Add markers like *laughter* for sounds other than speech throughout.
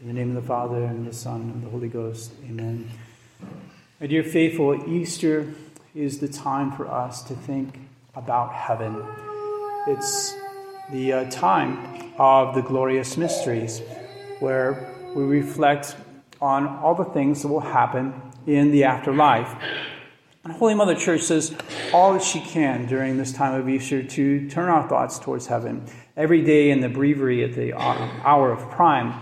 In the name of the Father, and the Son, and the Holy Ghost. Amen. My dear faithful, Easter is the time for us to think about heaven. It's the uh, time of the glorious mysteries where we reflect on all the things that will happen in the afterlife. And Holy Mother Church says all that she can during this time of Easter to turn our thoughts towards heaven. Every day in the breviary at the uh, hour of prime,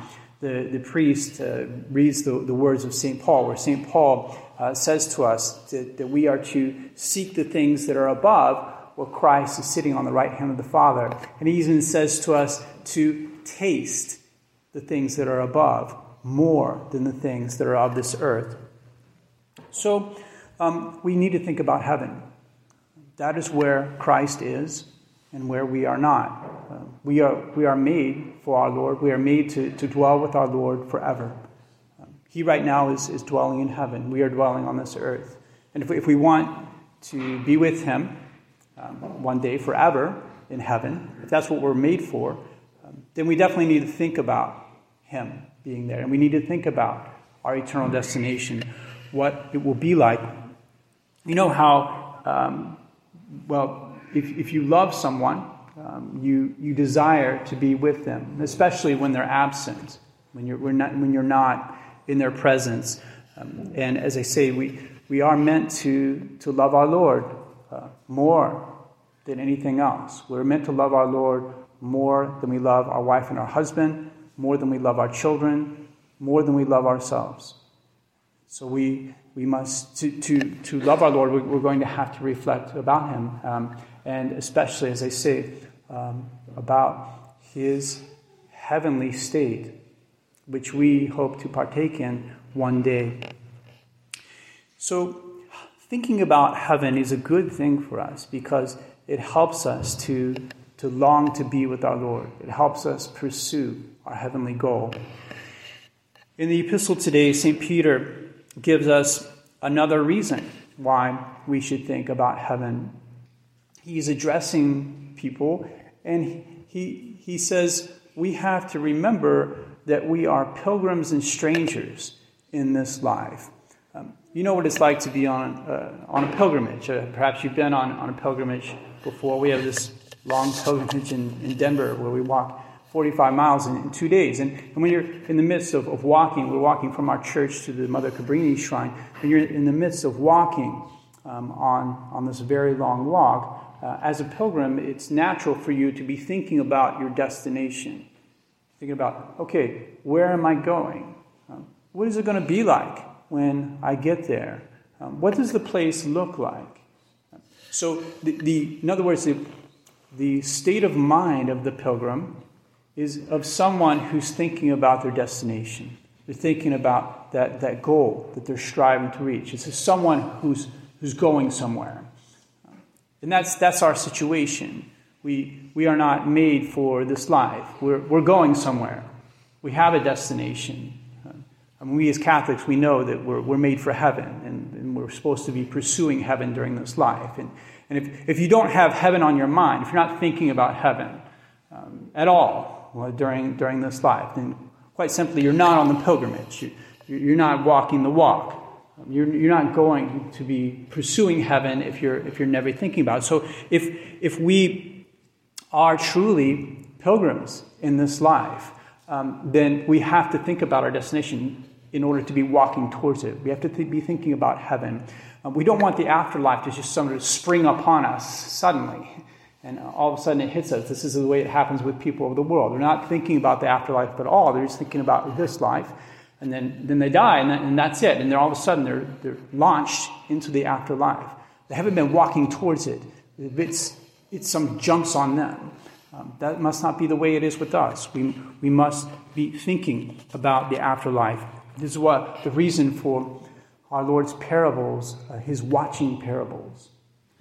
the, the priest uh, reads the, the words of St. Paul, where St. Paul uh, says to us that, that we are to seek the things that are above, where Christ is sitting on the right hand of the Father. And he even says to us to taste the things that are above more than the things that are of this earth. So um, we need to think about heaven. That is where Christ is and where we are not. Uh, we, are, we are made for our Lord. We are made to, to dwell with our Lord forever. Um, he right now is, is dwelling in heaven. We are dwelling on this earth. And if we, if we want to be with Him um, one day forever in heaven, if that's what we're made for, um, then we definitely need to think about Him being there. And we need to think about our eternal destination, what it will be like. You know how, um, well, if, if you love someone, um, you, you desire to be with them, especially when they're absent, when you're, not, when you're not in their presence. Um, and as I say, we, we are meant to, to love our Lord uh, more than anything else. We're meant to love our Lord more than we love our wife and our husband, more than we love our children, more than we love ourselves. So we, we must, to, to, to love our Lord, we're going to have to reflect about Him. Um, and especially, as I say, um, about his heavenly state, which we hope to partake in one day. So, thinking about heaven is a good thing for us because it helps us to, to long to be with our Lord. It helps us pursue our heavenly goal. In the epistle today, St. Peter gives us another reason why we should think about heaven he's addressing people, and he, he says, We have to remember that we are pilgrims and strangers in this life. Um, you know what it's like to be on, uh, on a pilgrimage. Uh, perhaps you've been on, on a pilgrimage before. We have this long pilgrimage in, in Denver where we walk 45 miles in, in two days. And, and, when you're in the midst of, of walking, we're walking from our church to the Mother Cabrini shrine, and you're in the midst of walking um, on, on this very long walk, uh, as a pilgrim, it's natural for you to be thinking about your destination. Thinking about, okay, where am I going? Um, what is it going to be like when I get there? Um, what does the place look like? So, the, the, in other words, the, the state of mind of the pilgrim is of someone who's thinking about their destination. They're thinking about that, that goal that they're striving to reach. It's someone who's, who's going somewhere. And that's, that's our situation. We, we are not made for this life. We're, we're going somewhere. We have a destination. I mean, we as Catholics, we know that we're, we're made for heaven and, and we're supposed to be pursuing heaven during this life. And, and if, if you don't have heaven on your mind, if you're not thinking about heaven um, at all well, during, during this life, then quite simply, you're not on the pilgrimage. You, you're not walking the walk. You're, you're not going to be pursuing heaven if you're, if you're never thinking about it. So if, if we are truly pilgrims in this life, um, then we have to think about our destination in order to be walking towards it. We have to th- be thinking about heaven. Um, we don't want the afterlife to just sort of spring upon us suddenly and all of a sudden it hits us. This is the way it happens with people of the world. They're not thinking about the afterlife at all, they're just thinking about this life and then, then they die, and, that, and that's it. And then all of a sudden they're, they're launched into the afterlife. They haven't been walking towards it. It's, it's some jumps on them. Um, that must not be the way it is with us. We, we must be thinking about the afterlife. This is what the reason for our Lord's parables, uh, his watching parables.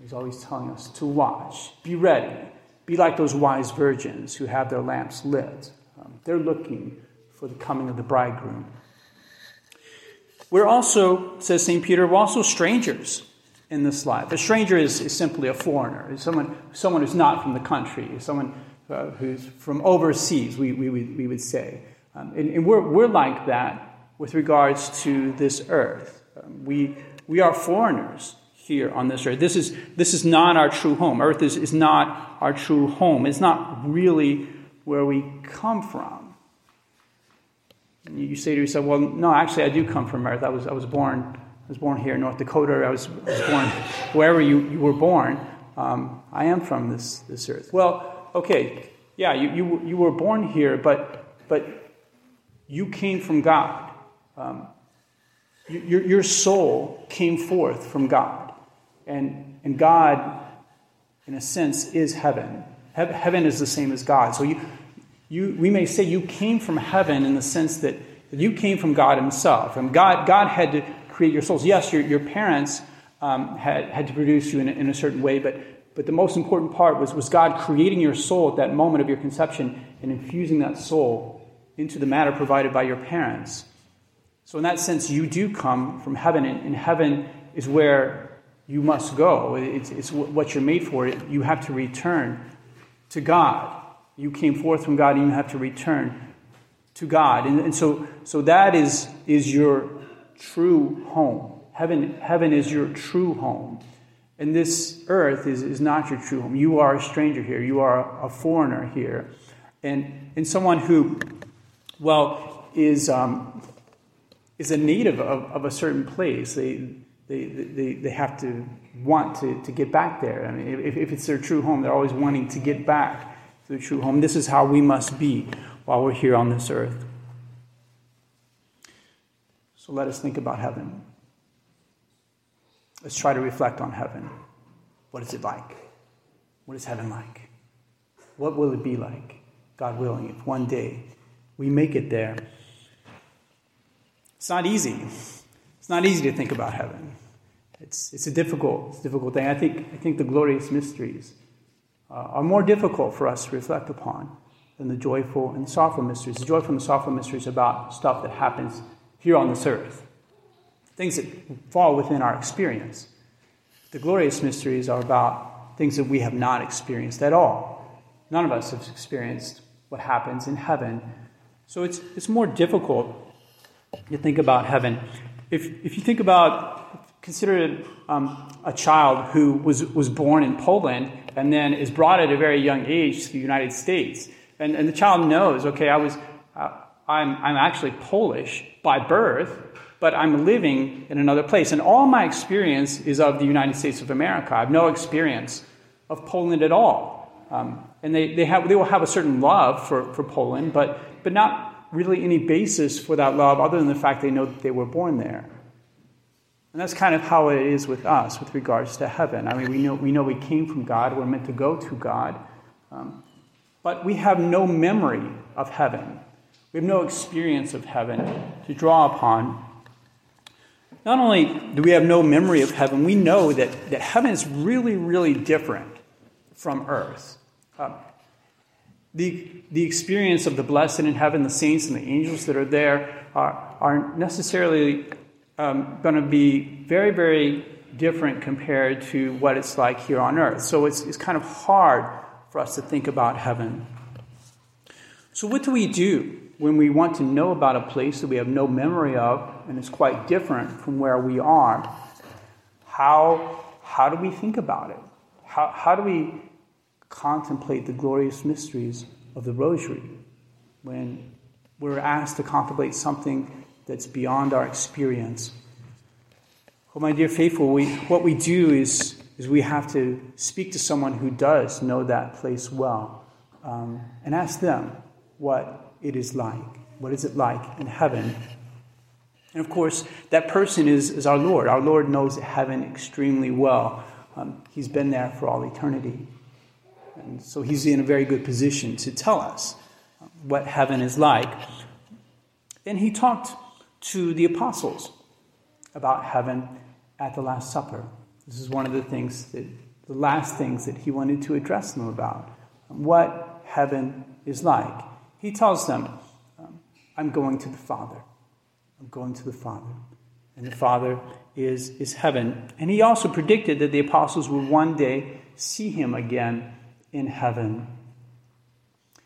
He's always telling us to watch, be ready, be like those wise virgins who have their lamps lit. Um, they're looking for the coming of the bridegroom. We're also, says St. Peter, we're also strangers in this life. A stranger is, is simply a foreigner, is someone, someone who's not from the country, someone uh, who's from overseas, we, we, we would say. Um, and, and we're, we're like that with regards to this earth. Um, we, we are foreigners here on this earth. This is, this is not our true home. Earth is, is not our true home. It's not really where we come from. You say to yourself, well, no, actually, I do come from earth. I was, I was born. I was born here in North Dakota. I was, I was born *laughs* wherever you, you were born. Um, I am from this, this earth. Well, okay, yeah, you, you, you were born here, but, but you came from God. Um, your, your soul came forth from God. And, and God, in a sense, is heaven. He- heaven is the same as God. So you, you, we may say you came from heaven in the sense that, you came from God Himself. And God, God had to create your souls. Yes, your, your parents um, had, had to produce you in a, in a certain way, but, but the most important part was, was God creating your soul at that moment of your conception and infusing that soul into the matter provided by your parents. So, in that sense, you do come from heaven, and, heaven is where you must go. It's, it's what you're made for. You have to return to God. You came forth from God, and you have to return to God. And, and so, so that is, is your true home. Heaven, heaven is your true home. And this earth is, is not your true home. You are a stranger here. You are a foreigner here. And, and someone who, well, is, um, is a native of, of a certain place. They, they, they, they have to want to, to get back there. I mean, if, if it's their true home, they're always wanting to get back their true home. This is how we must be while we're here on this earth. So let us think about heaven. Let's try to reflect on heaven. What is it like? What is heaven like? What will it be like, God willing, if one day we make it there? It's not easy. It's not easy to think about heaven. It's, it's a difficult, it's a difficult thing. I think, I think the glorious mysteries uh, are more difficult for us to reflect upon than the joyful and sorrowful mysteries. The joyful and sorrowful mysteries about stuff that happens here on this earth, things that fall within our experience. The glorious mysteries are about things that we have not experienced at all. None of us have experienced what happens in heaven. So it's, it's more difficult to think about heaven. If, if you think about, consider um, a child who was, was born in Poland and then is brought at a very young age to the United States. And, and the child knows, okay, I was, uh, I'm, I'm actually Polish by birth, but I'm living in another place. And all my experience is of the United States of America. I have no experience of Poland at all. Um, and they, they, have, they will have a certain love for, for Poland, but, but not really any basis for that love other than the fact they know that they were born there. And that's kind of how it is with us with regards to heaven. I mean, we know we, know we came from God, we're meant to go to God, um, but we have no memory of heaven. We have no experience of heaven to draw upon. Not only do we have no memory of heaven, we know that, that heaven is really, really different from earth. Um, the, the experience of the blessed in heaven, the saints and the angels that are there, are, are necessarily um, going to be very, very different compared to what it's like here on earth. So it's, it's kind of hard for us to think about heaven. So, what do we do when we want to know about a place that we have no memory of and it's quite different from where we are? How, how do we think about it? How, how do we contemplate the glorious mysteries of the Rosary, when we're asked to contemplate something that's beyond our experience. Well, my dear faithful, we, what we do is, is we have to speak to someone who does know that place well um, and ask them what it is like. What is it like in heaven? And of course, that person is, is our Lord. Our Lord knows heaven extremely well. Um, he's been there for all eternity. And so he's in a very good position to tell us what heaven is like. And he talked to the apostles about heaven at the Last Supper. This is one of the things that, the last things that he wanted to address them about what heaven is like. He tells them, um, I'm going to the Father. I'm going to the Father. And the Father is, is heaven. And he also predicted that the apostles would one day see him again in heaven.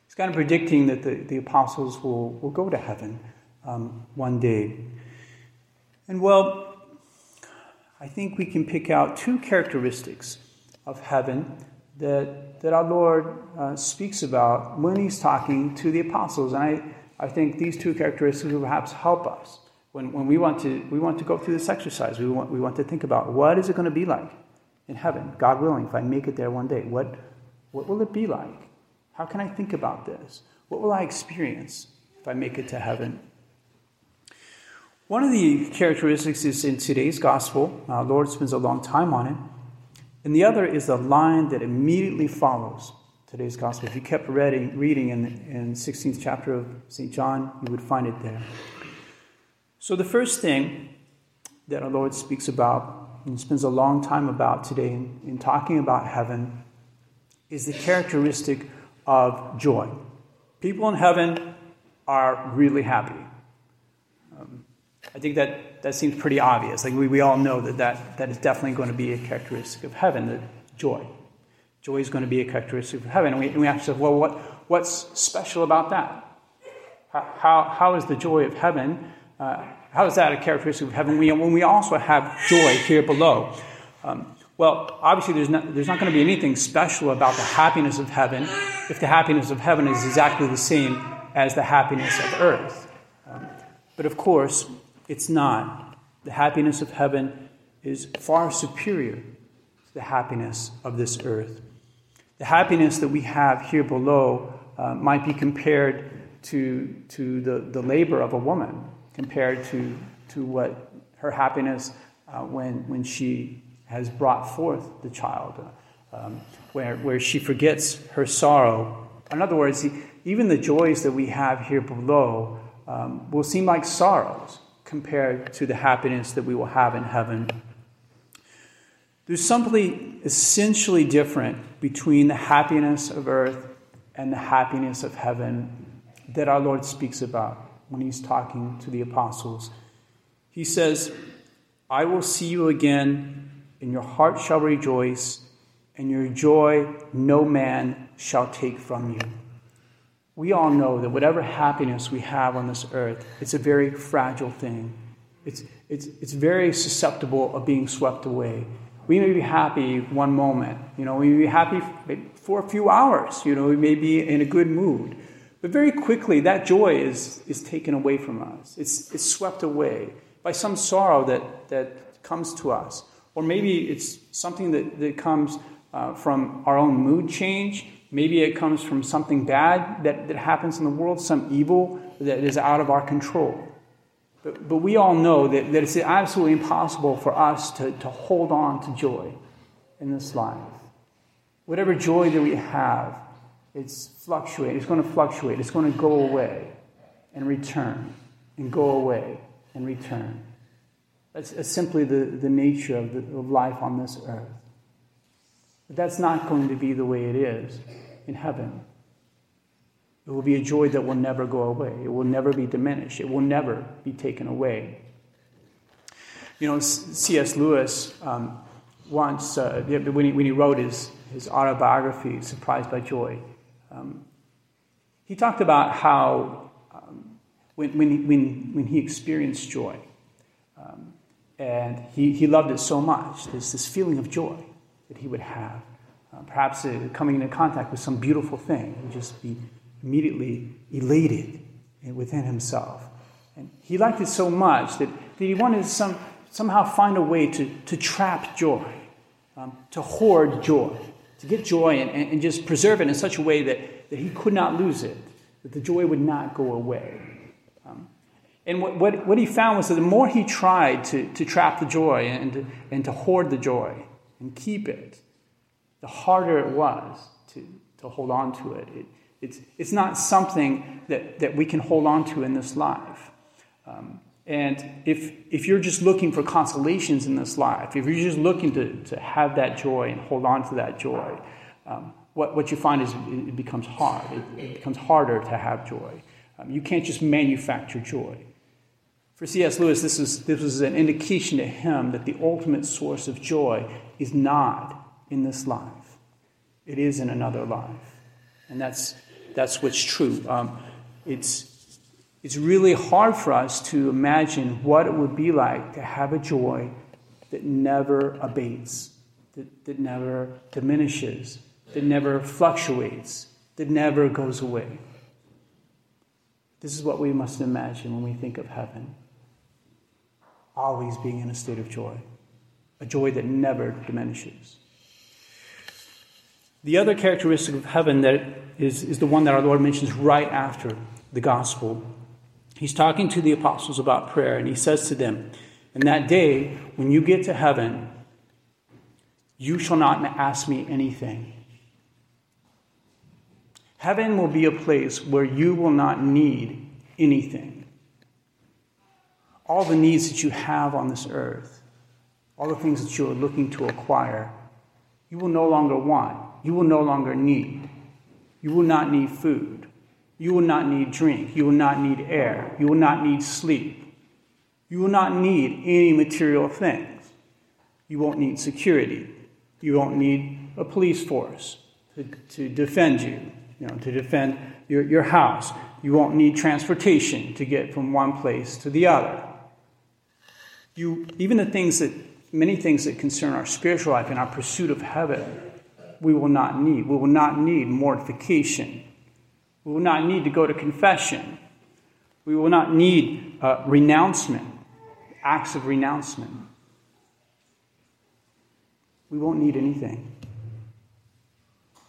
He's kind of predicting that the, the apostles will, will go to heaven um, one day. And well, I think we can pick out two characteristics of heaven that, that our Lord uh, speaks about when he's talking to the apostles. And I, I think these two characteristics will perhaps help us when, when we, want to, we want to go through this exercise. We want, we want to think about what is it going to be like in heaven, God willing, if I make it there one day. What, what will it be like? How can I think about this? What will I experience if I make it to heaven? One of the characteristics is in today's gospel. Our Lord spends a long time on it. And the other is the line that immediately follows today's gospel. If you kept reading, reading in, in 16th chapter of St. John, you would find it there. So the first thing that our Lord speaks about and spends a long time about today in, in talking about heaven is the characteristic of joy. People in heaven are really happy. I think that, that seems pretty obvious. Like we, we all know that, that that is definitely going to be a characteristic of heaven, the joy. Joy is going to be a characteristic of heaven. And we, and we ask ourselves, well, what, what's special about that? How, how is the joy of heaven, uh, how is that a characteristic of heaven when we also have joy here below? Um, well, obviously, there's not, there's not going to be anything special about the happiness of heaven if the happiness of heaven is exactly the same as the happiness of earth. Um, but of course, it's not. The happiness of heaven is far superior to the happiness of this earth. The happiness that we have here below uh, might be compared to, to the, the labor of a woman, compared to, to what her happiness uh, when, when she has brought forth the child, uh, um, where, where she forgets her sorrow. In other words, even the joys that we have here below um, will seem like sorrows compared to the happiness that we will have in heaven. There's something essentially different between the happiness of earth and the happiness of heaven that our Lord speaks about when he's talking to the apostles. He says, I will see you again, and your heart shall rejoice, and your joy no man shall take from you we all know that whatever happiness we have on this earth, it's a very fragile thing. It's, it's, it's very susceptible of being swept away. We may be happy one moment, you know, we may be happy for a few hours, you know, we may be in a good mood. But very quickly, that joy is, is taken away from us. It's, it's swept away by some sorrow that, that comes to us. Or maybe it's something that, that comes uh, from our own mood change Maybe it comes from something bad that, that happens in the world, some evil that is out of our control. But, but we all know that, that it's absolutely impossible for us to, to hold on to joy in this life. Whatever joy that we have, it's fluctuate. It's going to fluctuate. It's going to go away and return and go away and return. That's, simply the, the nature of, the, of life on this earth. But that's not going to be the way it is in heaven. It will be a joy that will never go away. It will never be diminished. It will never be taken away. You know, C.S. Lewis um, once, uh, when, he, when he wrote his, his autobiography, Surprised by Joy, um, he talked about how um, when, when, he, when, when he experienced joy, um, and he, he loved it so much, there's this feeling of joy that he would have. Uh, perhaps uh, coming into contact with some beautiful thing and just be immediately elated within himself. And he liked it so much that, that he wanted to some, somehow find a way to, to trap joy, um, to hoard joy, to get joy and, and, and, just preserve it in such a way that, that he could not lose it, that the joy would not go away. Um, and what, what, what, he found was that the more he tried to, to trap the joy and and to hoard the joy, and keep it, the harder it was to, to hold on to it. it it's, it's not something that, that we can hold on to in this life. Um, and if, if you're just looking for consolations in this life, if you're just looking to, to have that joy and hold on to that joy, um, what, what you find is it becomes hard. It, it becomes harder to have joy. Um, you can't just manufacture joy. For C.S. Lewis, this, is, this was an indication to him that the ultimate source of joy is not in this life, it is in another life. And that's, that's what's true. Um, it's, it's really hard for us to imagine what it would be like to have a joy that never abates, that, that never diminishes, that never fluctuates, that never goes away. This is what we must imagine when we think of heaven always being in a state of joy, a joy that never diminishes. The other characteristic of heaven that is, is the one that our Lord mentions right after the gospel. He's talking to the apostles about prayer, and he says to them, In that day, when you get to heaven, you shall not ask me anything. Heaven will be a place where you will not need anything. All the needs that you have on this earth, all the things that you are looking to acquire, you will no longer want. You will no longer need. You will not need food. You will not need drink. You will not need air. You will not need sleep. You will not need any material things. You won't need security. You won't need a police force to, to defend you you know, to defend your, your house. You won't need transportation to get from one place to the other. You, even the things that, many things that concern our spiritual life and our pursuit of heaven, we will not need. We will not need mortification. We will not need to go to confession. We will not need uh, renouncement, acts of renouncement. We won't need anything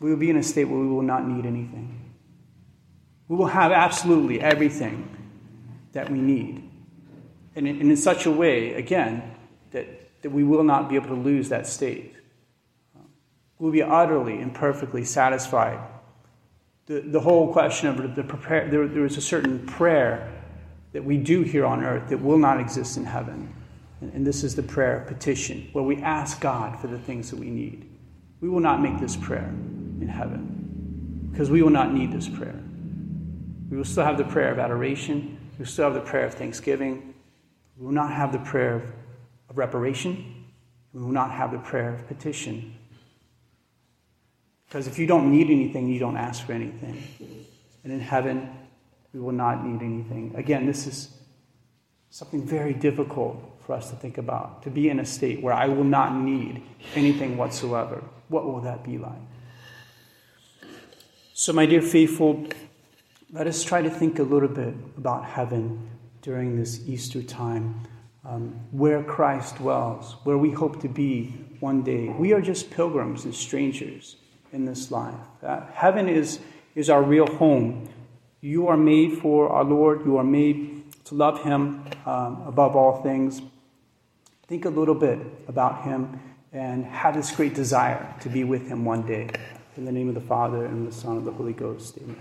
we will be in a state where we will not need anything. We will have absolutely everything that we need. And in, such a way, again, that, that we will not be able to lose that state. We'll be utterly and perfectly satisfied. The, the whole question of the prepare, there, there is a certain prayer that we do here on earth that will not exist in heaven. And, and this is the prayer petition, where we ask God for the things that we need. We will not make this prayer in heaven because we will not need this prayer. We will still have the prayer of adoration, we will still have the prayer of thanksgiving, we will not have the prayer of reparation, we will not have the prayer of petition. Because if you don't need anything, you don't ask for anything. And in heaven, we will not need anything. Again, this is something very difficult for us to think about to be in a state where I will not need anything whatsoever. What will that be like? So, my dear faithful, let us try to think a little bit about heaven during this Easter time, um, where Christ dwells, where we hope to be one day. We are just pilgrims and strangers in this life. Uh, heaven is, is our real home. You are made for our Lord, you are made to love Him um, above all things. Think a little bit about Him and have this great desire to be with Him one day. In the name of the Father, and the Son, and the Holy Ghost. Amen.